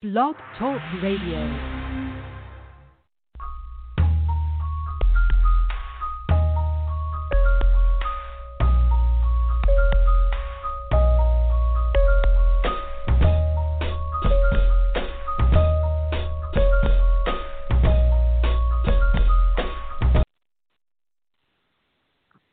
Blog Talk Radio.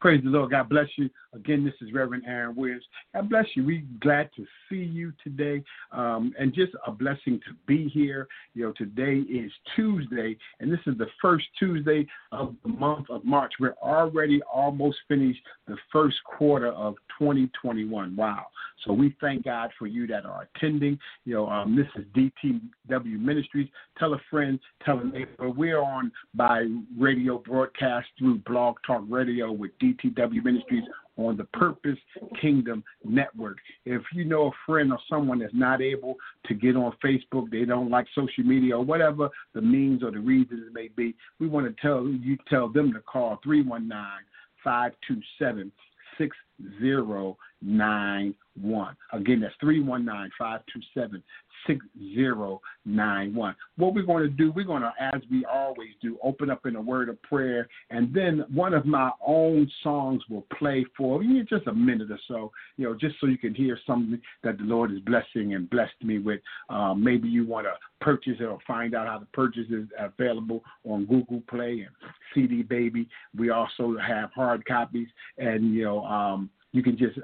Praise the Lord. God bless you. Again, this is Reverend Aaron Williams. God bless you. We're glad to see you today, um, and just a blessing to be here. You know, today is Tuesday, and this is the first Tuesday of the month of March. We're already almost finished the first quarter of 2021. Wow! So we thank God for you that are attending. You know, um, this is DTW Ministries. Tell a friend, tell a neighbor. We're on by radio broadcast through Blog Talk Radio with DTW Ministries on the Purpose Kingdom Network. If you know a friend or someone that's not able to get on Facebook, they don't like social media or whatever the means or the reasons may be, we want to tell you tell them to call 319 527 6091. Again, that's 319 527 6091. What we're going to do, we're going to, as we always do, open up in a word of prayer, and then one of my own songs will play for you just a minute or so, you know, just so you can hear something that the Lord is blessing and blessed me with. Um, maybe you want to purchase it or find out how to purchase it available on Google Play and CD Baby. We also have hard copies, and, you know, um, you can just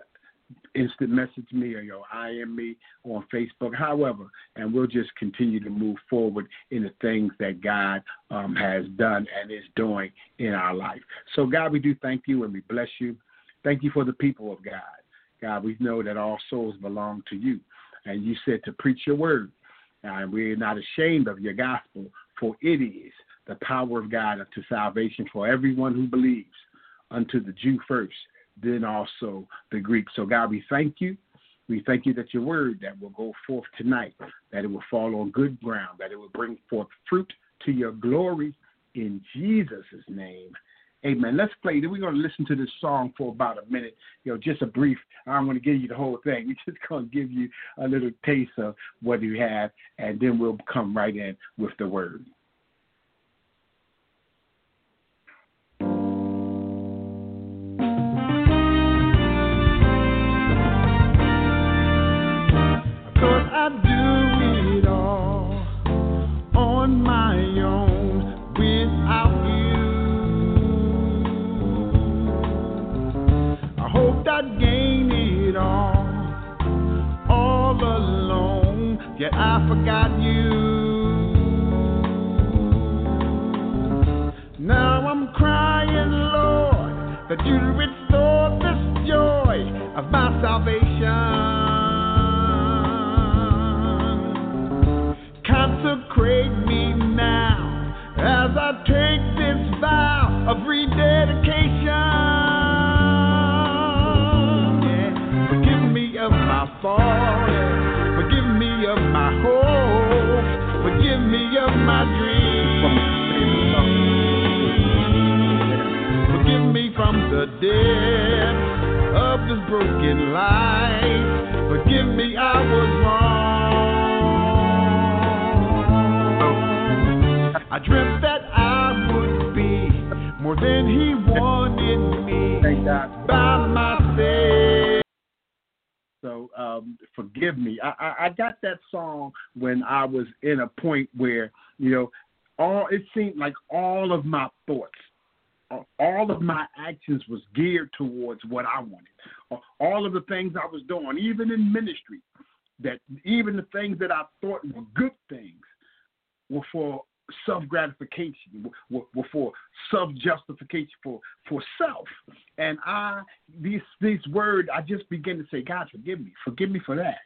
instant message me or your IM me on Facebook, however, and we'll just continue to move forward in the things that God um, has done and is doing in our life. So, God, we do thank you and we bless you. Thank you for the people of God. God, we know that all souls belong to you. And you said to preach your word. And we're not ashamed of your gospel, for it is the power of God unto salvation for everyone who believes, unto the Jew first then also the Greek. So, God, we thank you. We thank you that your word that will go forth tonight, that it will fall on good ground, that it will bring forth fruit to your glory in Jesus' name. Amen. Let's play. Then we're going to listen to this song for about a minute. You know, just a brief. I'm going to give you the whole thing. We're just going to give you a little taste of what you have, and then we'll come right in with the word. Yet I forgot you. Now I'm crying, Lord, that you restore this joy of my salvation. Consecrate me now as I take this vow of rededication. The of this broken life. Forgive me, I was wrong. I dreamt that I would be more than he wanted me by myself. So um, forgive me. I, I, I got that song when I was in a point where you know all it seemed like all of my thoughts, all of my actions was geared towards what I wanted. All of the things I was doing, even in ministry, that even the things that I thought were good things, were for self gratification, were for self justification, for for self. And I these these words, I just begin to say, God, forgive me, forgive me for that.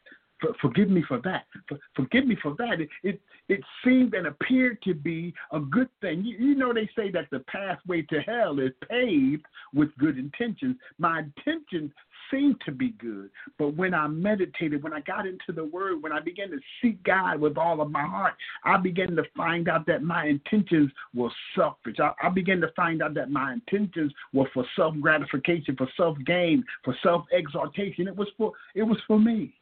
For, forgive me for that. For, forgive me for that. It, it it seemed and appeared to be a good thing. You, you know, they say that the pathway to hell is paved with good intentions. My intentions seemed to be good. But when I meditated, when I got into the Word, when I began to seek God with all of my heart, I began to find out that my intentions were selfish. I, I began to find out that my intentions were for self gratification, for self gain, for self exaltation. It was for it was for me.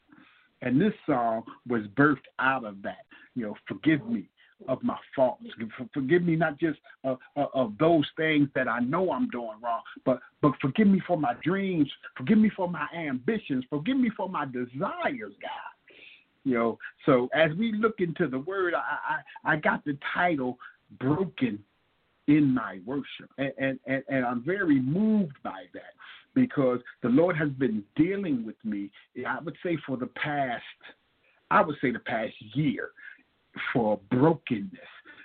And this song was birthed out of that. You know, forgive me of my faults. Forgive me not just uh, uh, of those things that I know I'm doing wrong, but but forgive me for my dreams. Forgive me for my ambitions. Forgive me for my desires, God. You know, so as we look into the Word, I I, I got the title "Broken in My Worship," and, and and and I'm very moved by that because the Lord has been dealing with me. I would say for the past, I would say the past year for brokenness.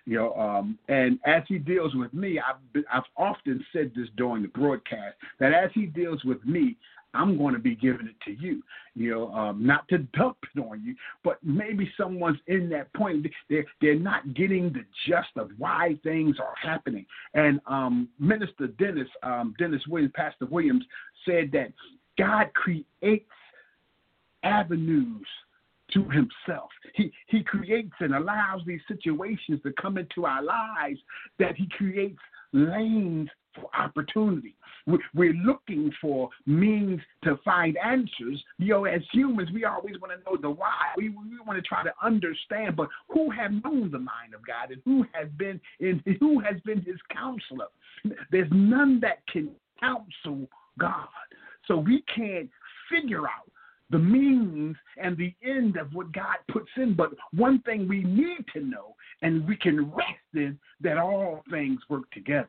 You know, um, and as he deals with me, I've been, I've often said this during the broadcast that as he deals with me, I'm going to be giving it to you. You know, um, not to dump it on you, but maybe someone's in that point. They're they're not getting the gist of why things are happening. And um, Minister Dennis um, Dennis Williams, Pastor Williams, said that God creates avenues to himself. He he creates and allows these situations to come into our lives that he creates lanes for opportunity. We're looking for means to find answers. You know, as humans, we always want to know the why. We, we want to try to understand, but who have known the mind of God and who has been in who has been his counselor? There's none that can counsel God. So we can't figure out the means and the end of what God puts in. But one thing we need to know, and we can rest in, that all things work together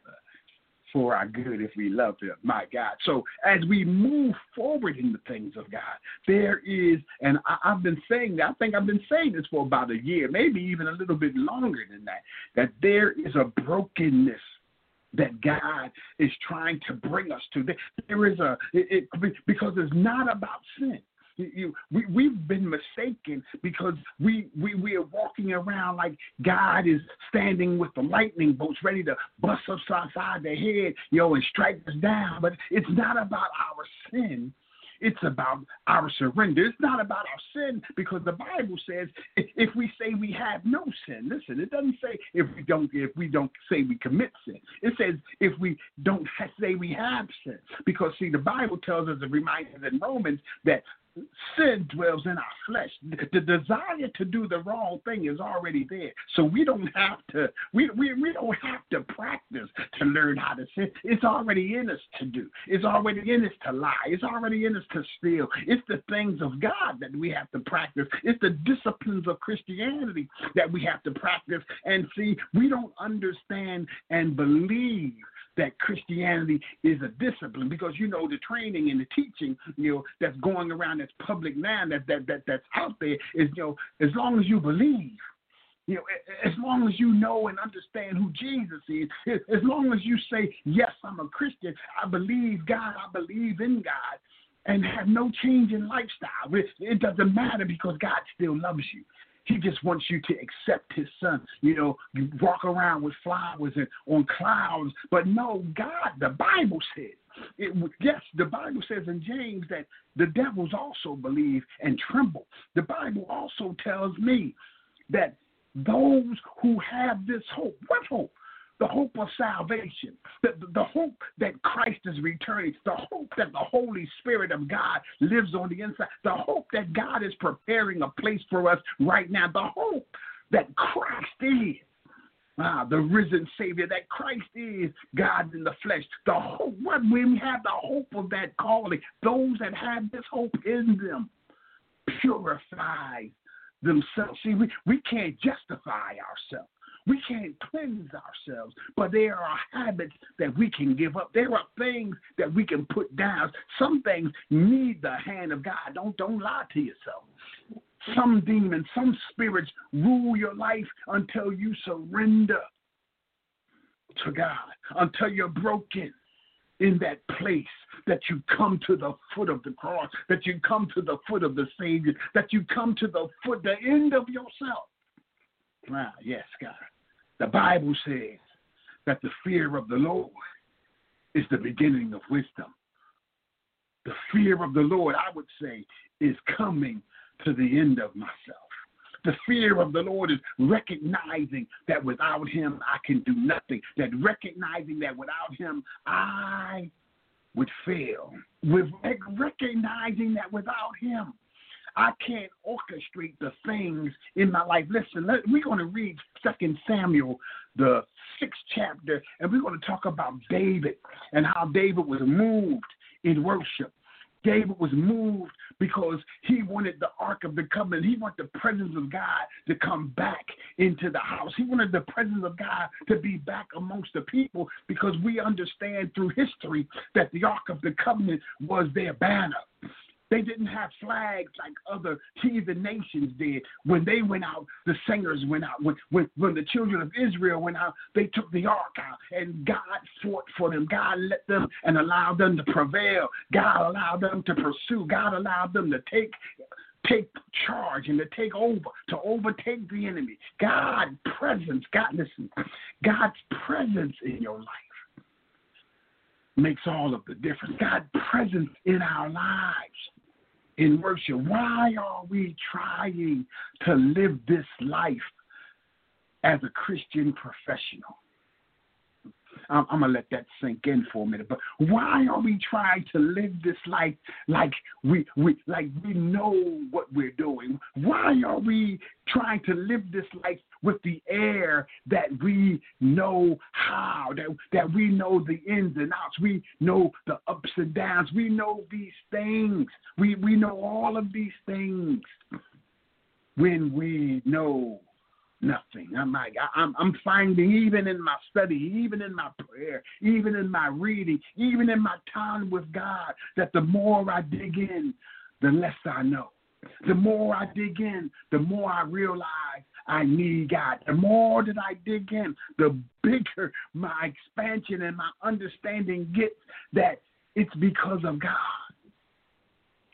for our good if we love Him, my God. So as we move forward in the things of God, there is, and I, have been saying that, I think I've been saying this for about a year, maybe even a little bit longer than that, that there is a brokenness that God is trying to bring us to. There is a it, it, because it's not about sin. You, we, we've been mistaken because we, we, we are walking around like God is standing with the lightning bolts ready to bust us outside the head, know, and strike us down. But it's not about our sin. It's about our surrender. It's not about our sin because the Bible says if we say we have no sin, listen, it doesn't say if we don't if we don't say we commit sin. It says if we don't say we have sin. Because see, the Bible tells us, it reminds us in Romans that sin dwells in our flesh. The desire to do the wrong thing is already there. So we don't have to we, we, we don't have to practice to learn how to sin. It's already in us to do. It's already in us to lie. It's already in us to steal. It's the things of God that we have to practice. It's the disciplines of Christianity that we have to practice. And see, we don't understand and believe that Christianity is a discipline because you know the training and the teaching you know that's going around that's public now that that, that that's out there is you know as long as you believe you know, as long as you know and understand who Jesus is, as long as you say, Yes, I'm a Christian, I believe God, I believe in God, and have no change in lifestyle. It, it doesn't matter because God still loves you. He just wants you to accept his son. You know, you walk around with flowers and on clouds. But no, God, the Bible says, it, yes, the Bible says in James that the devils also believe and tremble. The Bible also tells me that those who have this hope, what hope? The hope of salvation, the, the hope that Christ is returning, the hope that the Holy Spirit of God lives on the inside, the hope that God is preparing a place for us right now, the hope that Christ is. Ah, the risen Savior, that Christ is God in the flesh. The hope, when we have the hope of that calling, those that have this hope in them purify themselves. See, we, we can't justify ourselves. We can't cleanse ourselves, but there are habits that we can give up. There are things that we can put down. Some things need the hand of God. Don't don't lie to yourself. Some demons, some spirits rule your life until you surrender to God, until you're broken in that place that you come to the foot of the cross, that you come to the foot of the Savior, that you come to the foot, the end of yourself. Ah, yes, God. The Bible says that the fear of the Lord is the beginning of wisdom. The fear of the Lord, I would say, is coming to the end of myself. The fear of the Lord is recognizing that without Him I can do nothing, that recognizing that without Him I would fail, with recognizing that without Him I can't orchestrate the things in my life. Listen, let, we're going to read Second Samuel, the sixth chapter, and we're going to talk about David and how David was moved in worship. David was moved because he wanted the Ark of the Covenant. He wanted the presence of God to come back into the house. He wanted the presence of God to be back amongst the people because we understand through history that the Ark of the Covenant was their banner. They didn't have flags like other heathen nations did. When they went out, the singers went out. When, when, when the children of Israel went out, they took the ark out, and God fought for them. God let them and allowed them to prevail. God allowed them to pursue. God allowed them to take take charge and to take over, to overtake the enemy. God presence, God listen, God's presence in your life makes all of the difference. God presence in our lives in worship. Why are we trying to live this life as a Christian professional? I'm, I'm gonna let that sink in for a minute. But why are we trying to live this life like we we like we know what we're doing? Why are we trying to live this life with the air that we know how, that that we know the ins and outs, we know the ups and downs, we know these things, we we know all of these things when we know nothing. I'm like, I'm, I'm finding even in my study, even in my prayer, even in my reading, even in my time with God, that the more I dig in, the less I know. The more I dig in, the more I realize I need God. The more that I dig in, the bigger my expansion and my understanding gets that it's because of God.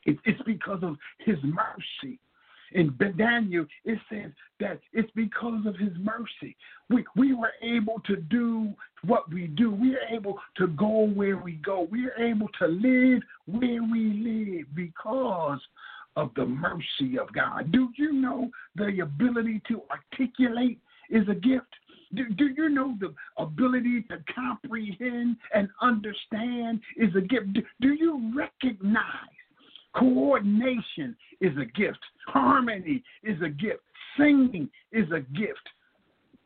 It's because of His mercy in Daniel, it says that it's because of his mercy. We, we were able to do what we do. We are able to go where we go. We are able to live where we live because of the mercy of God. Do you know the ability to articulate is a gift? Do, do, you know the ability to comprehend and understand is a gift? Do, do you recognize Coordination is a gift. Harmony is a gift. Singing is a gift.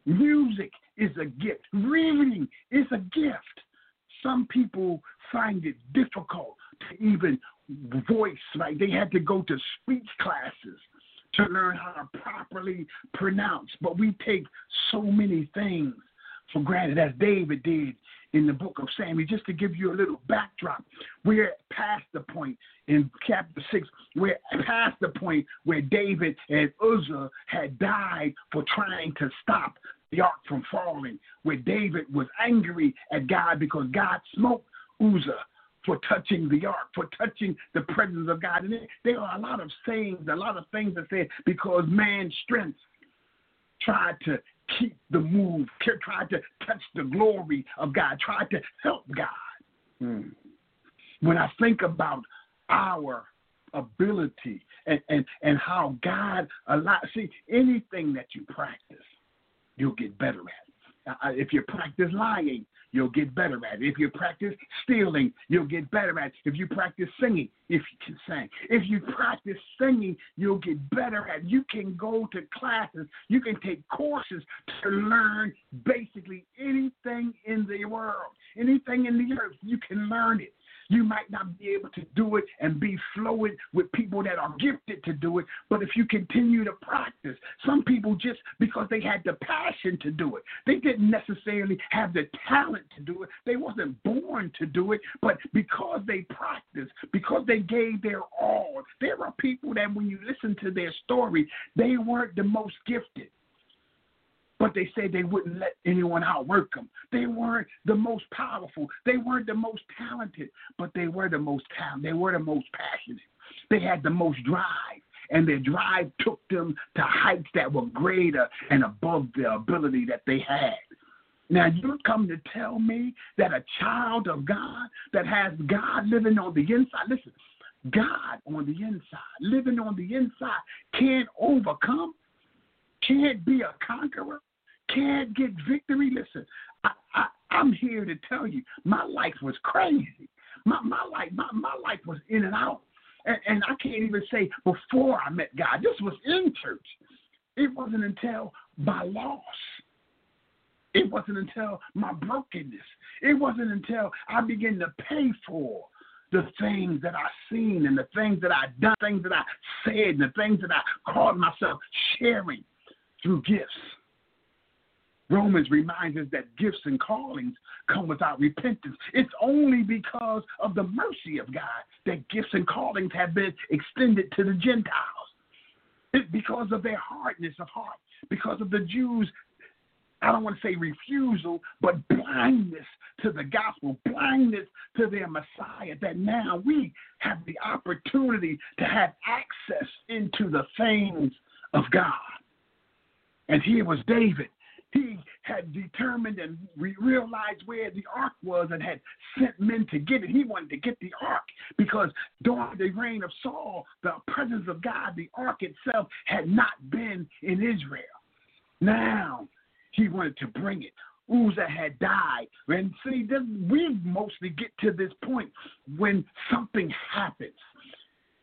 Music is a gift. Reading is a gift. Some people find it difficult to even voice, like they had to go to speech classes to learn how to properly pronounce. But we take so many things for granted, as David did in the book of Samuel. Just to give you a little backdrop, we're past the point in chapter 6, we're past the point where David and Uzzah had died for trying to stop the ark from falling, where David was angry at God because God smote Uzzah for touching the ark, for touching the presence of God. And there are a lot of sayings, a lot of things that say because man's strength tried to keep the move, tried to touch the glory of God, tried to help God. Hmm. When I think about our ability and, and, and how God allows, see, anything that you practice, you'll get better at. Uh, if you practice lying, you'll get better at it. If you practice stealing, you'll get better at it. If you practice singing, if you can sing. If you practice singing, you'll get better at it. You can go to classes, you can take courses to learn basically anything in the world. Anything in the earth, you can learn it. You might not be able to do it and be fluent with people that are gifted to do it, but if you continue to practice, some people just because they had the passion to do it, they didn't necessarily have the talent to do it. They wasn't born to do it, but because they practiced, because they gave their all, there are people that when you listen to their story, they weren't the most gifted but they said they wouldn't let anyone outwork them. They weren't the most powerful. They weren't the most talented, but they were the most talented. They were the most passionate. They had the most drive, and their drive took them to heights that were greater and above the ability that they had. Now, you come to tell me that a child of God that has God living on the inside, listen, God on the inside, living on the inside, can't overcome, can't be a conqueror, can't get victory, listen, I, I, I'm here to tell you, my life was crazy. My, my life, my, my life was in and out. And, and I can't even say before I met God. This was in church. It wasn't until my loss. It wasn't until my brokenness. It wasn't until I began to pay for the things that I seen and the things that I done, things that I said, and the things that I caught myself sharing through gifts. Romans reminds us that gifts and callings come without repentance. It's only because of the mercy of God that gifts and callings have been extended to the Gentiles. It's because of their hardness of heart, because of the Jews' I don't want to say refusal, but blindness to the gospel, blindness to their Messiah, that now we have the opportunity to have access into the things of God. And here was David. He had determined and realized where the ark was and had sent men to get it. He wanted to get the ark because during the reign of Saul, the presence of God, the ark itself, had not been in Israel. Now, he wanted to bring it. Uzzah had died. And see, this, we mostly get to this point when something happens.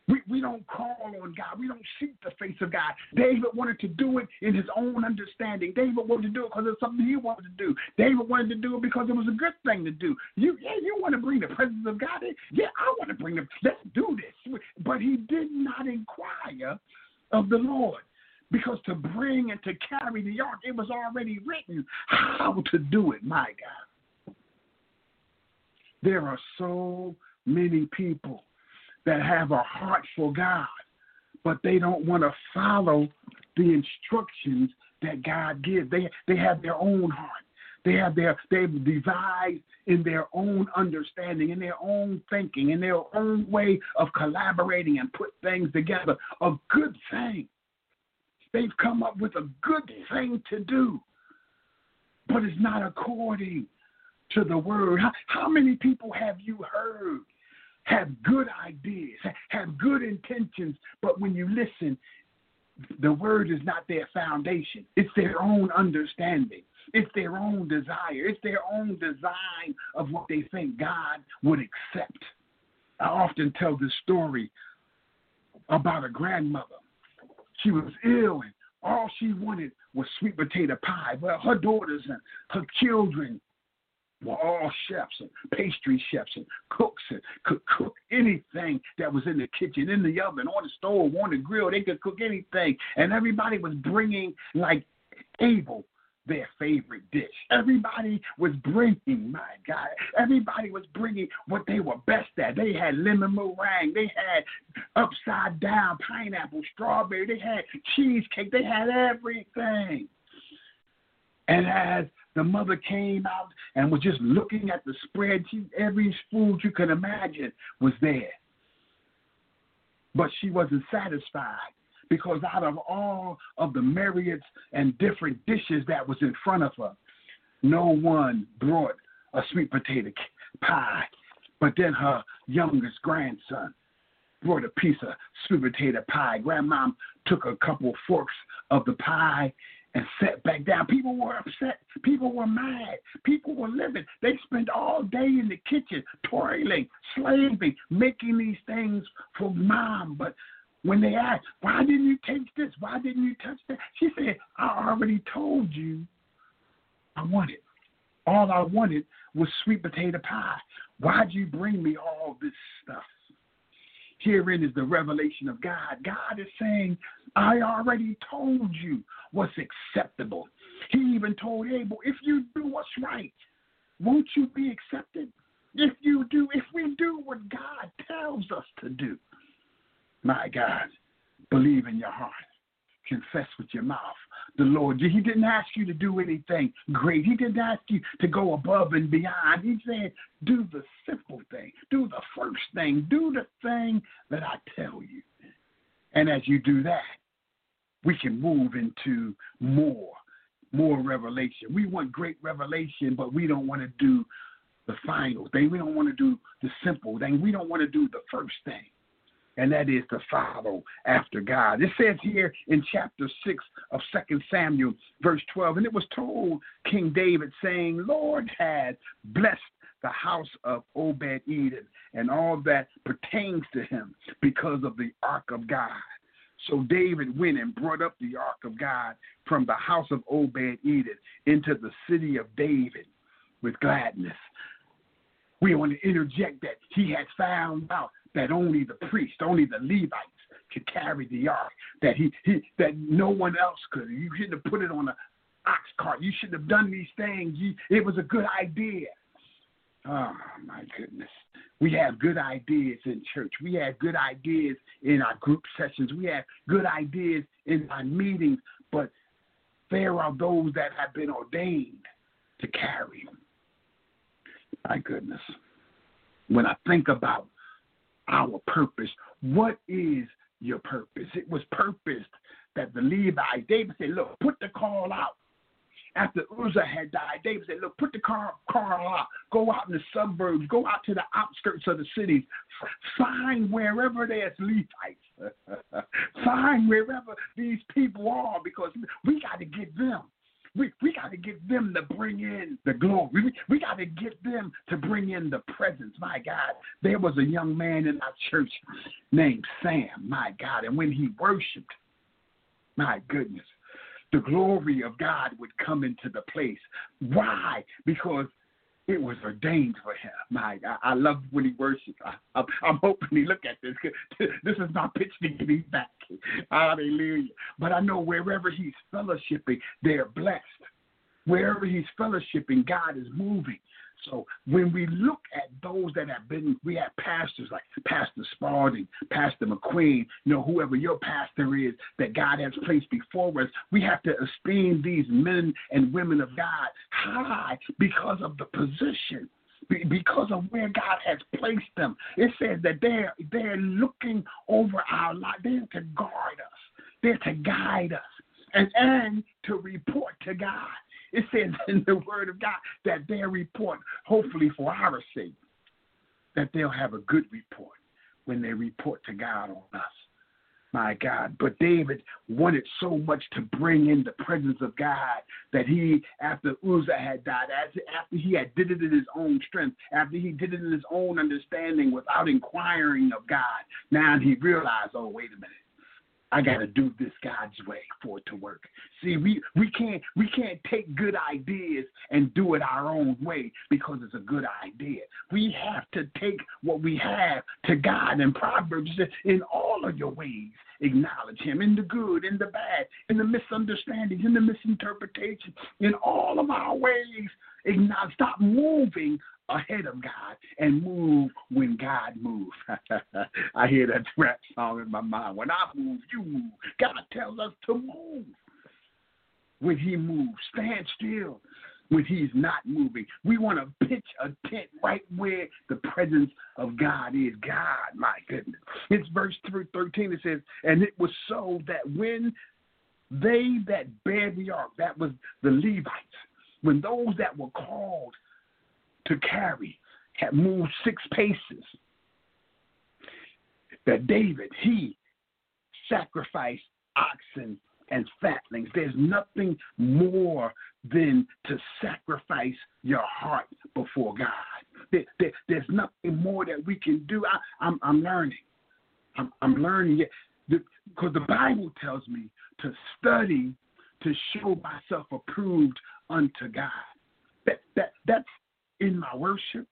We, we don't call on God. We don't seek the face of God. David wanted to do it in his own understanding. David wanted to do it because it's something he wanted to do. David wanted to do it because it was a good thing to do. You, yeah, you want to bring the presence of God in? Yeah, I want to bring them. Let's do this. But he did not inquire of the Lord. Because to bring and to carry the ark, it was already written how to do it, my God. There are so many people that have a heart for God, but they don't want to follow the instructions that God gives. They they have their own heart. They have their they've devised in their own understanding, in their own thinking, in their own way of collaborating and put things together. A good thing. They've come up with a good thing to do, but it's not according to the word. How, how many people have you heard have good ideas, have good intentions, but when you listen, the word is not their foundation. It's their own understanding. It's their own desire. It's their own design of what they think God would accept. I often tell this story about a grandmother she was ill, and all she wanted was sweet potato pie. Well, her daughters and her children were all chefs and pastry chefs and cooks and could cook anything that was in the kitchen, in the oven, on the stove, on the grill. They could cook anything, and everybody was bringing like able their favorite dish. Everybody was bringing, my God, everybody was bringing what they were best at. They had lemon meringue, they had upside down pineapple, strawberry, they had cheesecake, they had everything. And as the mother came out and was just looking at the spread, she, every food you can imagine was there. But she wasn't satisfied because out of all of the myriads and different dishes that was in front of her, no one brought a sweet potato pie. But then her youngest grandson brought a piece of sweet potato pie. Grandmom took a couple forks of the pie and sat back down. People were upset. People were mad. People were living. They spent all day in the kitchen, toiling, slaving, making these things for mom. But when they asked, why didn't you taste this? Why didn't you touch that? She said, I already told you I wanted. All I wanted was sweet potato pie. Why'd you bring me all this stuff? Herein is the revelation of God. God is saying, I already told you what's acceptable. He even told Abel, if you do what's right, won't you be accepted? If you do, if we do what God tells us to do, my God, believe in your heart, confess with your mouth. The Lord, He didn't ask you to do anything great. He didn't ask you to go above and beyond. He said, do the simple thing, do the first thing, do the thing that I tell you. And as you do that, we can move into more, more revelation. We want great revelation, but we don't want to do the final thing. We don't want to do the simple thing. We don't want to do the first thing and that is to follow after God. It says here in chapter 6 of 2 Samuel, verse 12, and it was told King David, saying, Lord had blessed the house of Obed Edom and all that pertains to him because of the ark of God. So David went and brought up the ark of God from the house of Obed Edom into the city of David with gladness. We want to interject that he had found out that only the priest, only the Levites could carry the ark, that he, he that no one else could. You shouldn't have put it on a ox cart. You shouldn't have done these things. You, it was a good idea. Oh my goodness. We have good ideas in church. We have good ideas in our group sessions. We have good ideas in our meetings, but there are those that have been ordained to carry them. My goodness. When I think about our purpose, what is your purpose? It was purposed that the Levi, David said, Look, put the call out. After Uzzah had died, David said, Look, put the car, car out, go out in the suburbs, go out to the outskirts of the cities, find wherever there's Levites, find wherever these people are, because we got to get them. We, we got to get them to bring in the glory. We, we got to get them to bring in the presence. My God, there was a young man in our church named Sam, my God, and when he worshiped, my goodness, the glory of God would come into the place. Why? Because it was ordained for him. My God, I love when he worships. I, am hoping he look at this. This is my pitch to get him back. Hallelujah. But I know wherever he's fellowshipping, they're blessed. Wherever he's fellowshipping, God is moving. So when we look at those that have been, we have pastors like Pastor Spalding, Pastor McQueen, you know, whoever your pastor is that God has placed before us, we have to esteem these men and women of God high because of the position because of where God has placed them. It says that they're they're looking over our life. They're to guard us. They're to guide us and and to report to God. It says in the Word of God that their report, hopefully for our sake, that they'll have a good report when they report to God on us. My God. But David wanted so much to bring in the presence of God that he, after Uzzah had died, after he had did it in his own strength, after he did it in his own understanding without inquiring of God, now he realized, oh, wait a minute. I got to do this God's way for it to work. See, we, we can't we can't take good ideas and do it our own way because it's a good idea. We have to take what we have to God. And Proverbs in all of your ways, acknowledge Him in the good, in the bad, in the misunderstandings, in the misinterpretation, in all of our ways. Acknowledge. Stop moving ahead of God and move when God moves. I hear that rap song in my mind. When I move, you move. God tells us to move. When He moves, stand still when He's not moving. We want to pitch a tent right where the presence of God is. God, my goodness. It's verse 13. It says, And it was so that when they that bear the ark, that was the Levites, when those that were called to carry had moved six paces. That David, he sacrificed oxen and fatlings. There's nothing more than to sacrifice your heart before God. There, there, there's nothing more that we can do. I, am I'm, I'm learning. I'm, I'm learning because the Bible tells me to study to show myself approved unto God. That, that, that's in my worship.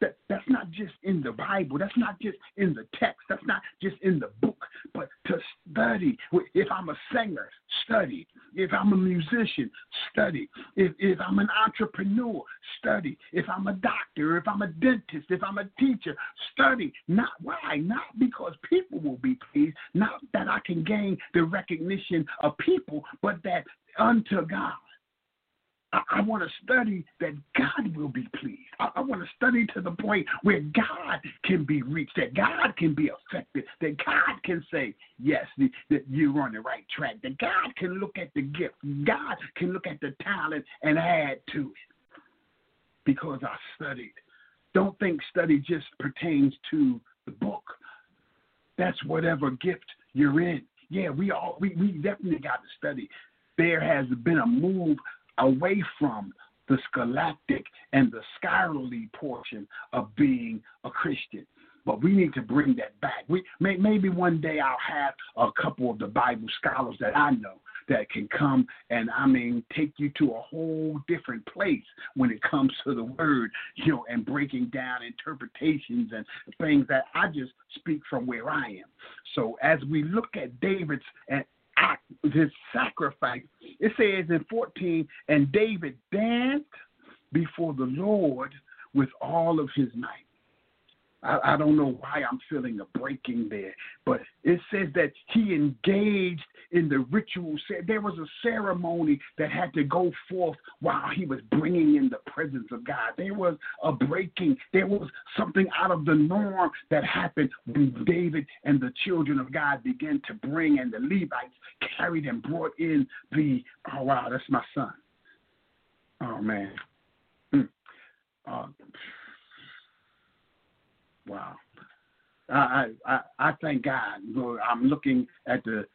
That, that's not just in the Bible. That's not just in the text. That's not just in the book. But to study. If I'm a singer, study. If I'm a musician, study. If, if I'm an entrepreneur, study. If I'm a doctor, if I'm a dentist, if I'm a teacher, study. Not why? Not because people will be pleased. Not that I can gain the recognition of people, but that unto God. I, I want to study that God will be pleased. I, I want to study to the point where God can be reached, that God can be affected, that God can say, yes, the, that you're on the right track, that God can look at the gift, God can look at the talent and add to it because I studied. Don't think study just pertains to the book. That's whatever gift you're in. Yeah, we all we, we definitely got to study. There has been a move away from the scholastic and the scholarly portion of being a Christian. But we need to bring that back. We may, maybe one day I'll have a couple of the Bible scholars that I know that can come and I mean take you to a whole different place when it comes to the word, you know, and breaking down interpretations and things that I just speak from where I am. So as we look at David's and act, his sacrifice, it says in 14, and David danced before the Lord with all of his might. I, I don't know why I'm feeling a breaking there, but it says that he engaged in the ritual. There was a ceremony that had to go forth while he was bringing in the presence of God. There was a breaking. There was something out of the norm that happened when David and the children of God began to bring, and the Levites carried and brought in the. Oh wow, that's my son. Oh man. Mm. Uh, Wow. I I I thank God. I'm looking at the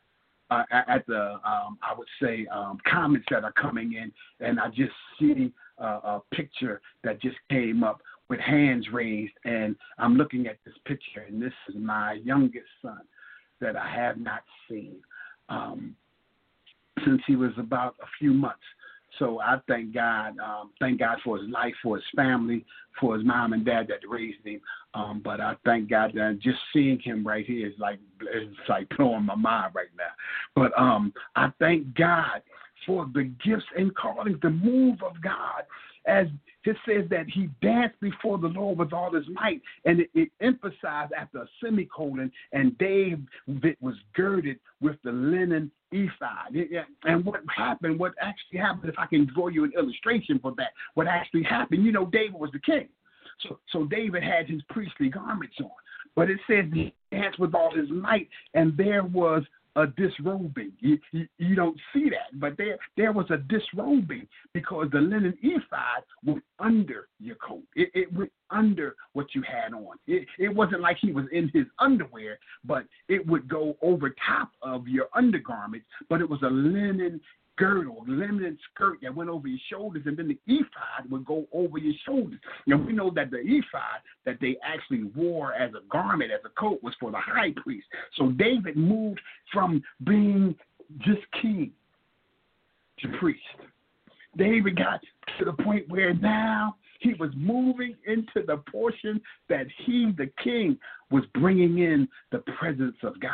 uh, at the um, I would say um, comments that are coming in, and I just see uh, a picture that just came up with hands raised, and I'm looking at this picture, and this is my youngest son that I have not seen um, since he was about a few months. So I thank God, um, thank God for his life, for his family, for his mom and dad that raised him. Um, but I thank God that just seeing him right here is like it's like blowing my mind right now. But um, I thank God for the gifts and callings, the move of God as it says that he danced before the Lord with all his might, and it, it emphasized after a semicolon, and David was girded with the linen ephod. And what happened, what actually happened, if I can draw you an illustration for that, what actually happened, you know, David was the king. So, so David had his priestly garments on. But it says he danced with all his might, and there was a disrobing. You, you, you, don't see that, but there there was a disrobing because the linen ephod went under your coat. It, it went under what you had on. It, it wasn't like he was in his underwear, but it would go over top of your undergarments. But it was a linen girdle, linen skirt that went over your shoulders, and then the ephod would go over your shoulders. And we know that the ephod that they actually wore as a garment, as a coat, was for the high priest. So David moved from being just king to priest. David got to the point where now he was moving into the portion that he, the king, was bringing in the presence of God.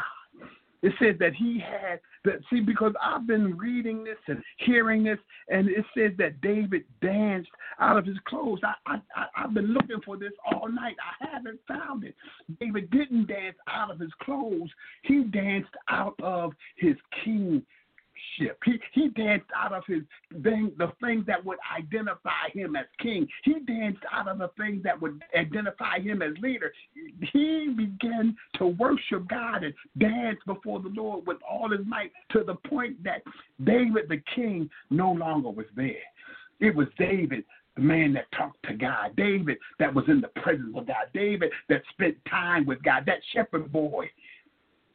It says that he had that. See, because I've been reading this and hearing this, and it says that David danced out of his clothes. I, I, I've been looking for this all night. I haven't found it. David didn't dance out of his clothes. He danced out of his king ship. He he danced out of his thing, the things that would identify him as king. He danced out of the things that would identify him as leader. He began to worship God and dance before the Lord with all his might to the point that David the king no longer was there. It was David the man that talked to God, David that was in the presence of God, David that spent time with God, that shepherd boy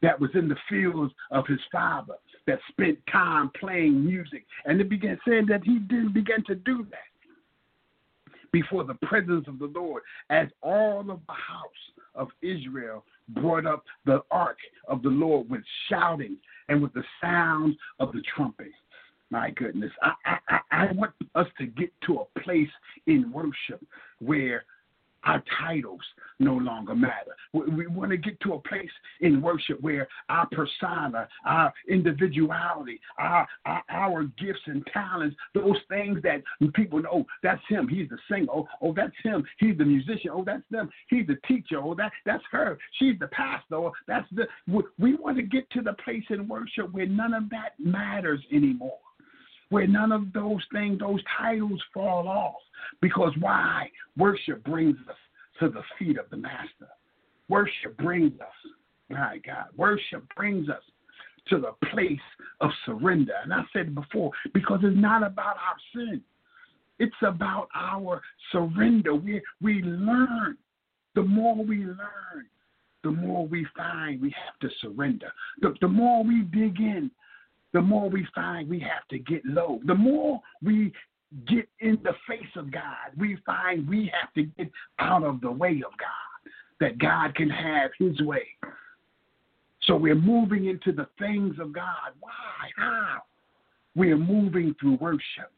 that was in the fields of his father that spent time playing music. And it began saying that he didn't begin to do that before the presence of the Lord, as all of the house of Israel brought up the ark of the Lord with shouting and with the sound of the trumpet. My goodness, I, I, I want us to get to a place in worship where our titles no longer matter. We, we want to get to a place in worship where our persona, our individuality, our, our, our gifts and talents, those things that people know, oh, that's him, he's the singer. Oh, oh, that's him, he's the musician. Oh, that's them, he's the teacher. Oh, that that's her, she's the pastor. Oh, that's the. We, we want to get to the place in worship where none of that matters anymore where none of those things, those titles fall off. Because why? Worship brings us to the feet of the Master. Worship brings us, my God, worship brings us to the place of surrender. And I said before, because it's not about our sin, it's about our surrender. We, we learn. The more we learn, the more we find we have to surrender. The, the more we dig in, the more we find we have to get low. The more we get in the face of God. We find we have to get out of the way of God, that God can have his way. So we're moving into the things of God. Why? How? We are moving through worship.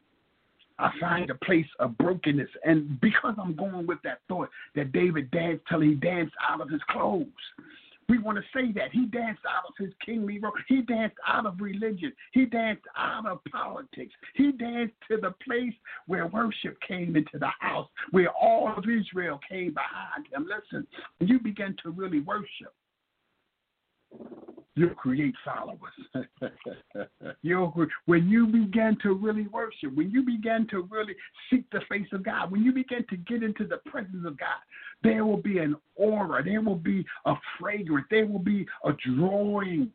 I find a place of brokenness. And because I'm going with that thought that David danced till he danced out of his clothes. We want to say that. He danced out of his kingly role. He danced out of religion. He danced out of politics. He danced to the place where worship came into the house, where all of Israel came behind him. Listen, when you begin to really worship, you'll create followers. when you begin to really worship, when you begin to really seek the face of God, when you begin to get into the presence of God, there will be an aura, there will be a fragrance, there will be a drawing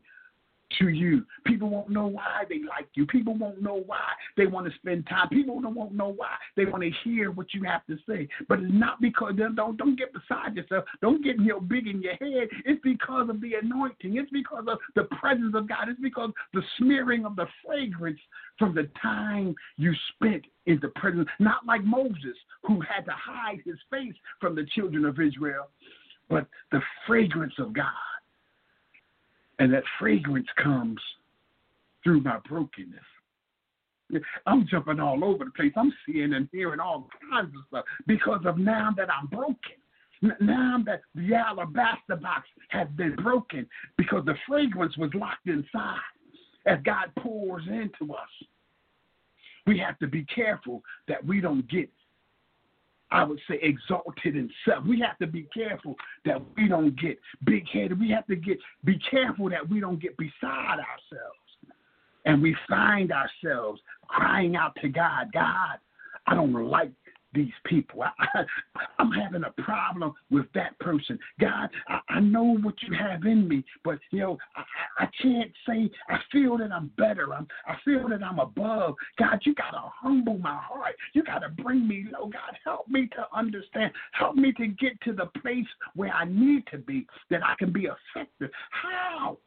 to you. People won't know why they like you. People won't know why they want to spend time. People won't know why they want to hear what you have to say. But it's not because don't don't get beside yourself. Don't get you know, big in your head. It's because of the anointing. It's because of the presence of God. It's because the smearing of the fragrance from the time you spent in the presence. Not like Moses, who had to hide his face from the children of Israel, but the fragrance of God and that fragrance comes through my brokenness. I'm jumping all over the place. I'm seeing and hearing all kinds of stuff because of now that I'm broken. Now that the alabaster box has been broken because the fragrance was locked inside as God pours into us. We have to be careful that we don't get I would say, exalted in self. We have to be careful that we don't get big headed. We have to get be careful that we don't get beside ourselves. And we find ourselves crying out to God, God, I don't like these people. I, am having a problem with that person. God, I, I, know what you have in me, but you know, I, I can't say I feel that I'm better. I'm, I feel that I'm above. God, you gotta humble my heart. You gotta bring me low. God, help me to understand. Help me to get to the place where I need to be, that I can be effective. How?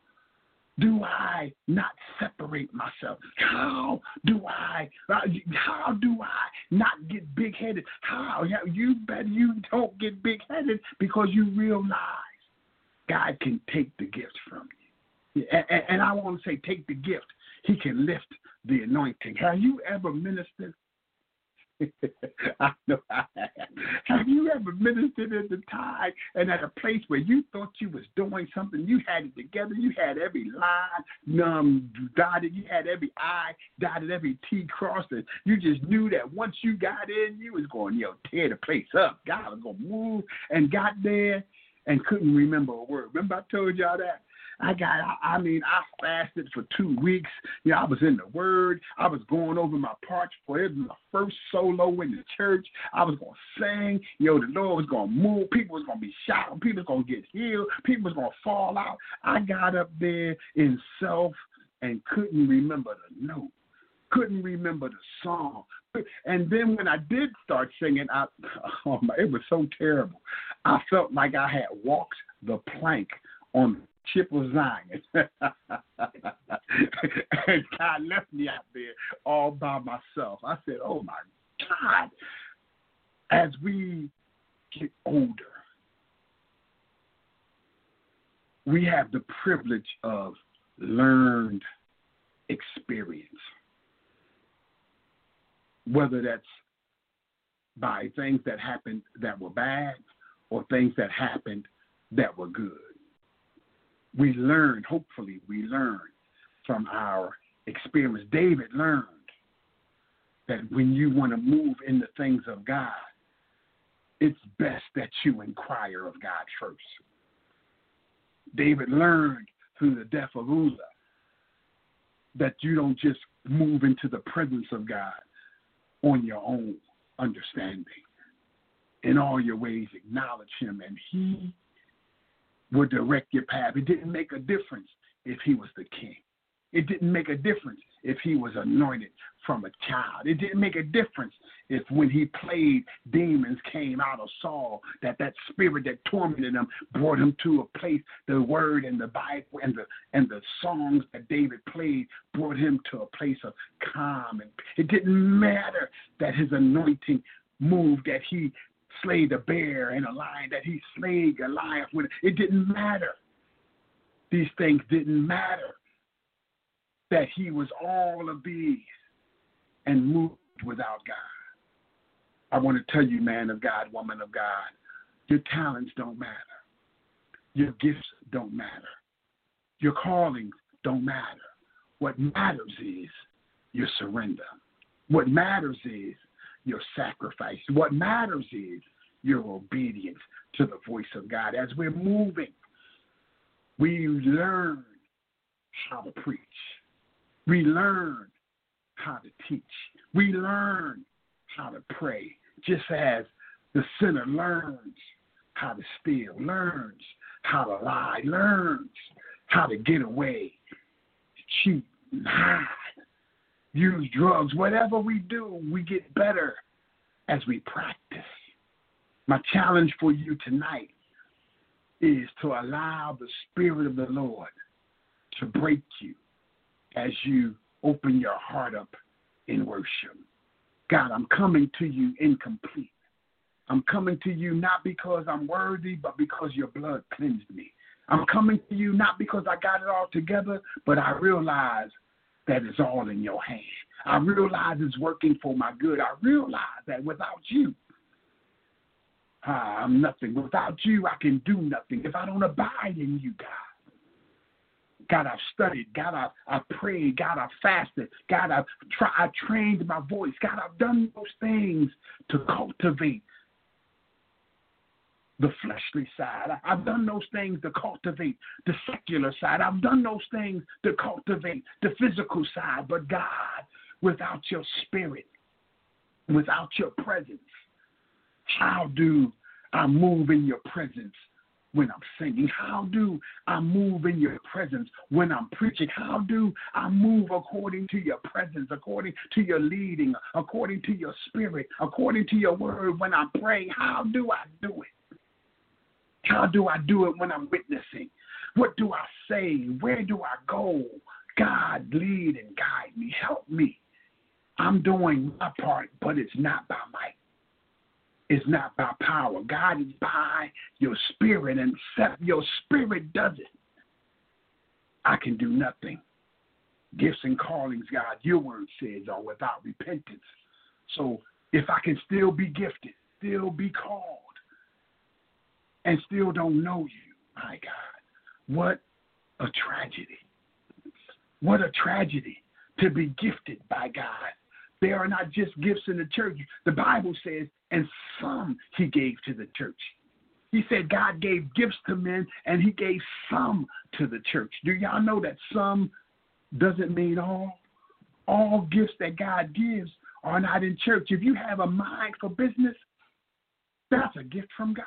Do I not separate myself? How do I uh, how do I not get big headed? How you bet you don't get big headed because you realize God can take the gift from you. And, and I want to say, take the gift. He can lift the anointing. Have you ever ministered I know have. You ever ministered at the time and at a place where you thought you was doing something? You had it together. You had every line um, dotted. You had every I dotted, every T crossed. And you just knew that once you got in, you was going, you know, tear the place up. God was going to move and got there and couldn't remember a word. Remember I told y'all that? I got, I, mean, I fasted for two weeks. You know, I was in the Word. I was going over my parts for it. my first solo in the church. I was going to sing. You know, the Lord was going to move. People was going to be shouting. People was going to get healed. People was going to fall out. I got up there in self and couldn't remember the note couldn't remember the song. And then when I did start singing, I oh my, it was so terrible. I felt like I had walked the plank on ship was Zion. and God left me out there all by myself. I said, Oh my God. As we get older, we have the privilege of learned experience. Whether that's by things that happened that were bad or things that happened that were good we learn, hopefully, we learn from our experience. David learned that when you want to move in the things of God, it's best that you inquire of God first. David learned through the death of Uzzah that you don't just move into the presence of God on your own understanding. In all your ways, acknowledge Him, and He would direct your path. It didn't make a difference if he was the king. It didn't make a difference if he was anointed from a child. It didn't make a difference if when he played, demons came out of Saul, that that spirit that tormented him brought him to a place, the word and the Bible and the and the songs that David played brought him to a place of calm. And it didn't matter that his anointing moved, that he slayed a bear and a lion, that he slayed a lion. It didn't matter. These things didn't matter. That he was all of these and moved without God. I want to tell you, man of God, woman of God, your talents don't matter. Your gifts don't matter. Your callings don't matter. What matters is your surrender. What matters is your sacrifice. What matters is your obedience to the voice of God. As we're moving, we learn how to preach. We learn how to teach. We learn how to pray, just as the sinner learns how to steal, learns how to lie, learns how to get away, cheat, hide, use drugs. Whatever we do, we get better as we practice. My challenge for you tonight is to allow the Spirit of the Lord to break you as you open your heart up in worship. God, I'm coming to you incomplete. I'm coming to you not because I'm worthy, but because your blood cleansed me. I'm coming to you not because I got it all together, but I realize that it's all in your hand. I realize it's working for my good. I realize that without you, I'm nothing. Without you, I can do nothing. If I don't abide in you, God. God, I've studied. God, I've, I've prayed. God, I've fasted. God, I've try, I trained my voice. God, I've done those things to cultivate the fleshly side. I've done those things to cultivate the secular side. I've done those things to cultivate the physical side. But God, without your spirit, without your presence, how do I move in your presence when I'm singing? How do I move in your presence when I'm preaching? How do I move according to your presence, according to your leading, according to your spirit, according to your word when I'm praying? How do I do it? How do I do it when I'm witnessing? What do I say? Where do I go? God, lead and guide me. Help me. I'm doing my part, but it's not by might. It's not by power. God is by your spirit, and except your spirit does it, I can do nothing. Gifts and callings, God, your word says, are without repentance. So if I can still be gifted, still be called, and still don't know you, my God, what a tragedy. What a tragedy to be gifted by God they are not just gifts in the church. The Bible says, and some he gave to the church. He said God gave gifts to men and he gave some to the church. Do y'all know that some doesn't mean all? All gifts that God gives are not in church. If you have a mind for business, that's a gift from God.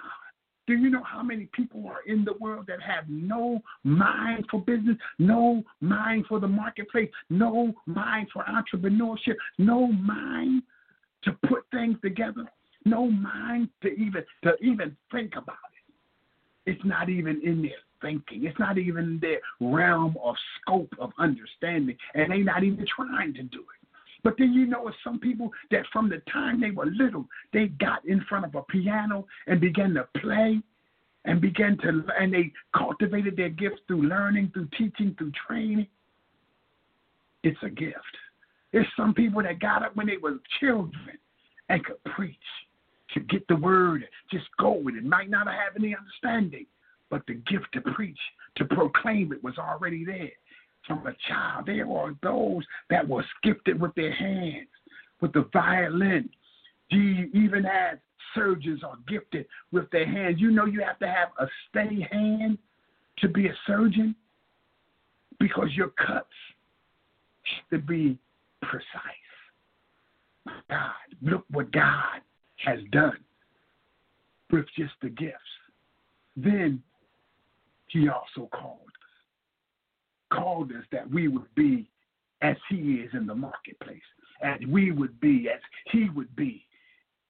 Do you know how many people are in the world that have no mind for business, no mind for the marketplace, no mind for entrepreneurship, no mind to put things together, no mind to even to even think about it. It's not even in their thinking. It's not even in their realm of scope of understanding, and they're not even trying to do it. But then you know, some people that from the time they were little, they got in front of a piano and began to play and began to, and they cultivated their gifts through learning, through teaching, through training. It's a gift. There's some people that got up when they were children and could preach, could get the word, just go with it. Might not have any understanding, but the gift to preach, to proclaim it was already there from a child. There are those that were gifted with their hands, with the violin. Do you Even as surgeons are gifted with their hands, you know you have to have a steady hand to be a surgeon because your cuts have to be precise. God, look what God has done with just the gifts. Then he also called called us that we would be as he is in the marketplace, as we would be, as he would be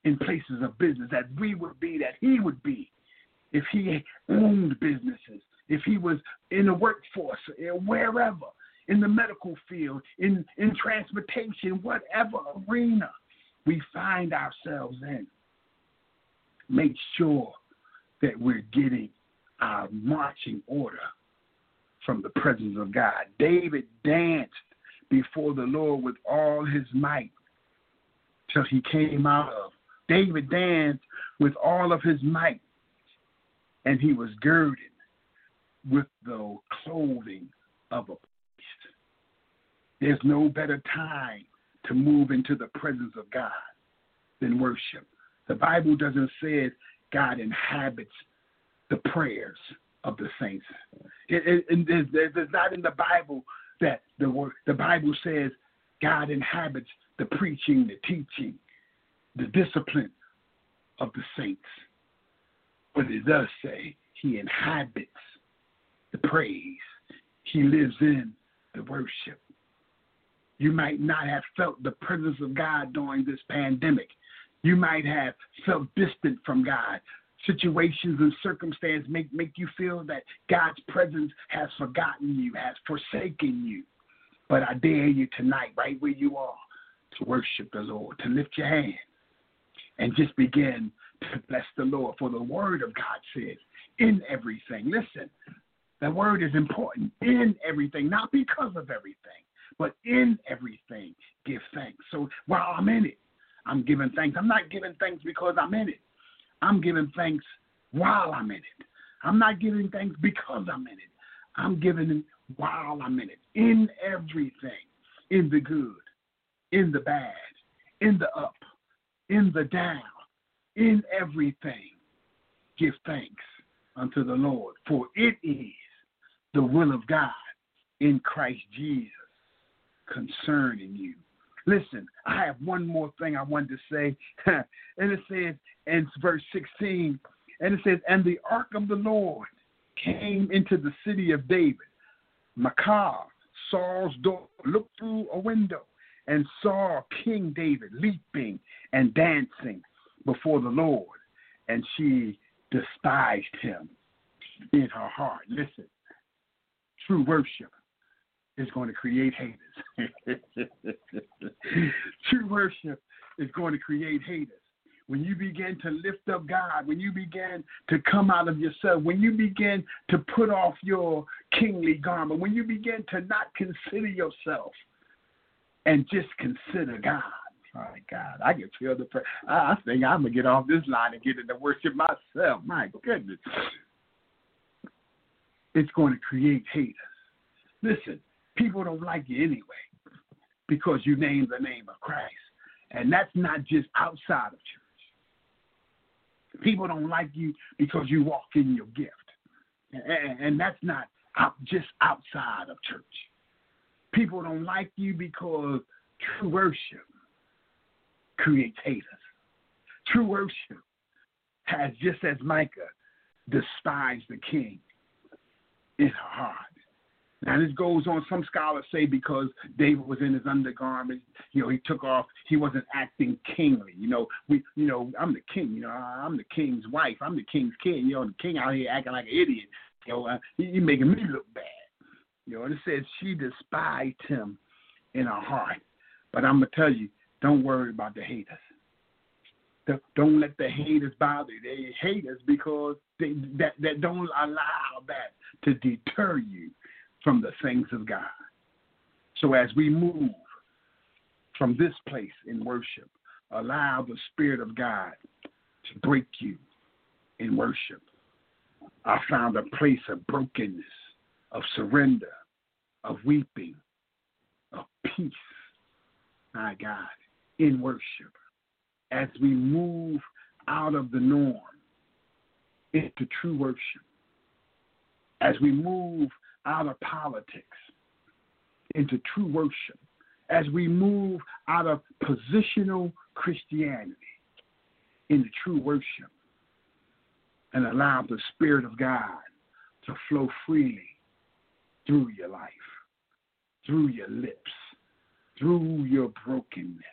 in places of business, that we would be, that he would be. If he owned businesses, if he was in the workforce, wherever, in the medical field, in, in transportation, whatever arena we find ourselves in, make sure that we're getting our marching order from the presence of God. David danced before the Lord with all his might till he came out of. David danced with all of his might, and he was girded with the clothing of a priest. There's no better time to move into the presence of God than worship. The Bible doesn't say God inhabits the prayers of the saints. It, it, it, not in the Bible that the word, the Bible says God inhabits the preaching, the teaching, the discipline of the saints. But it does say he inhabits the praise. He lives in the worship. You might not have felt the presence of God during this pandemic. You might have felt distant from God. Situations and circumstances make, make you feel that God's presence has forgotten you, has forsaken you. But I dare you tonight, right where you are, to worship the Lord, to lift your hand and just begin to bless the Lord. For the word of God says, in everything. Listen, the word is important. In everything, not because of everything, but in everything, give thanks. So while I'm in it, I'm giving thanks. I'm not giving thanks because I'm in it. I'm giving thanks while I'm in it. I'm not giving thanks because I'm in it. I'm giving while I'm in it. In everything, in the good, in the bad, in the up, in the down, in everything, give thanks unto the Lord, for it is the will of God in Christ Jesus concerning you. Listen, I have one more thing I wanted to say. and it says in verse 16, and it says, And the ark of the Lord came into the city of David. Michal, Saul's daughter, looked through a window and saw King David leaping and dancing before the Lord, and she despised him in her heart. Listen, true worship is going to create haters. true worship is going to create haters. When you begin to lift up God, when you begin to come out of yourself, when you begin to put off your kingly garment, when you begin to not consider yourself and just consider God. My God, I can feel the. I think I'm gonna get off this line and get into worship myself. My goodness, it's going to create haters. Listen, people don't like you anyway because you name the name of Christ, and that's not just outside of church. People don't like you because you walk in your gift, and, that's not just outside of church. People don't like you because true worship creates haters. True worship has, just as Michal despised the king in her heart. Now this goes on. Some scholars say because David was in his undergarment, you know, he took off. He wasn't acting kingly. You know, we, you know, I'm the king. You know, I'm the king's wife. I'm the king's kid. You know, the king out here acting like an idiot. You know, uh, he, he making me look bad. You know, and it says she despised him in her heart. But I'm gonna tell you, don't worry about the haters. Don't let the haters bother you. They hate us because they, that that don't allow that to deter you from the things of God. So as we move from this place in worship, allow the Spirit of God to break you in worship. I found a place of brokenness, of surrender, of weeping, of peace, my God, in worship. As we move out of the norm into true worship, as we move out of politics into true worship, as we move out of positional Christianity into true worship, and allow the Spirit of God to flow freely through your life, through your lips, through your brokenness.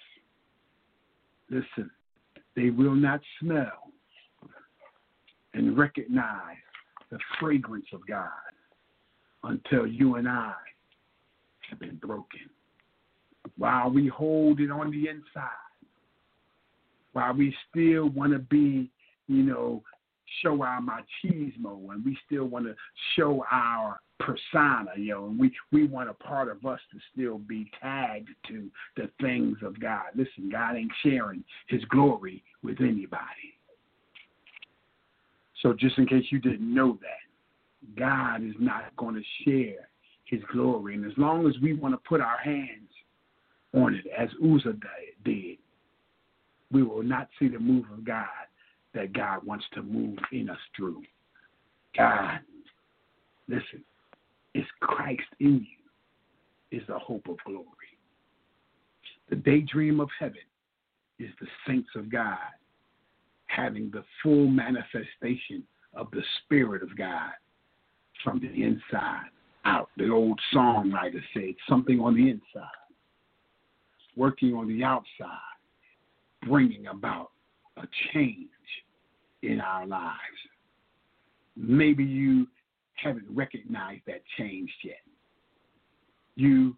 Listen, they will not smell and recognize the fragrance of God until you and I have been broken. While we hold it on the inside, while we still want to be, you know, show our machismo and we still want to show our persona, you know, and we, we want a part of us to still be tagged to the things of God. Listen, God ain't sharing his glory with anybody. So just in case you didn't know that, God is not going to share his glory. And as long as we want to put our hands on it, as Uzzah did, we will not see the move of God that God wants to move in us through. God, listen, it's Christ in you, is the hope of glory. The daydream of heaven is the saints of God having the full manifestation of the Spirit of God from the inside out. The old songwriter said, something on the inside, working on the outside, bringing about a change in our lives. Maybe you haven't recognized that change yet. You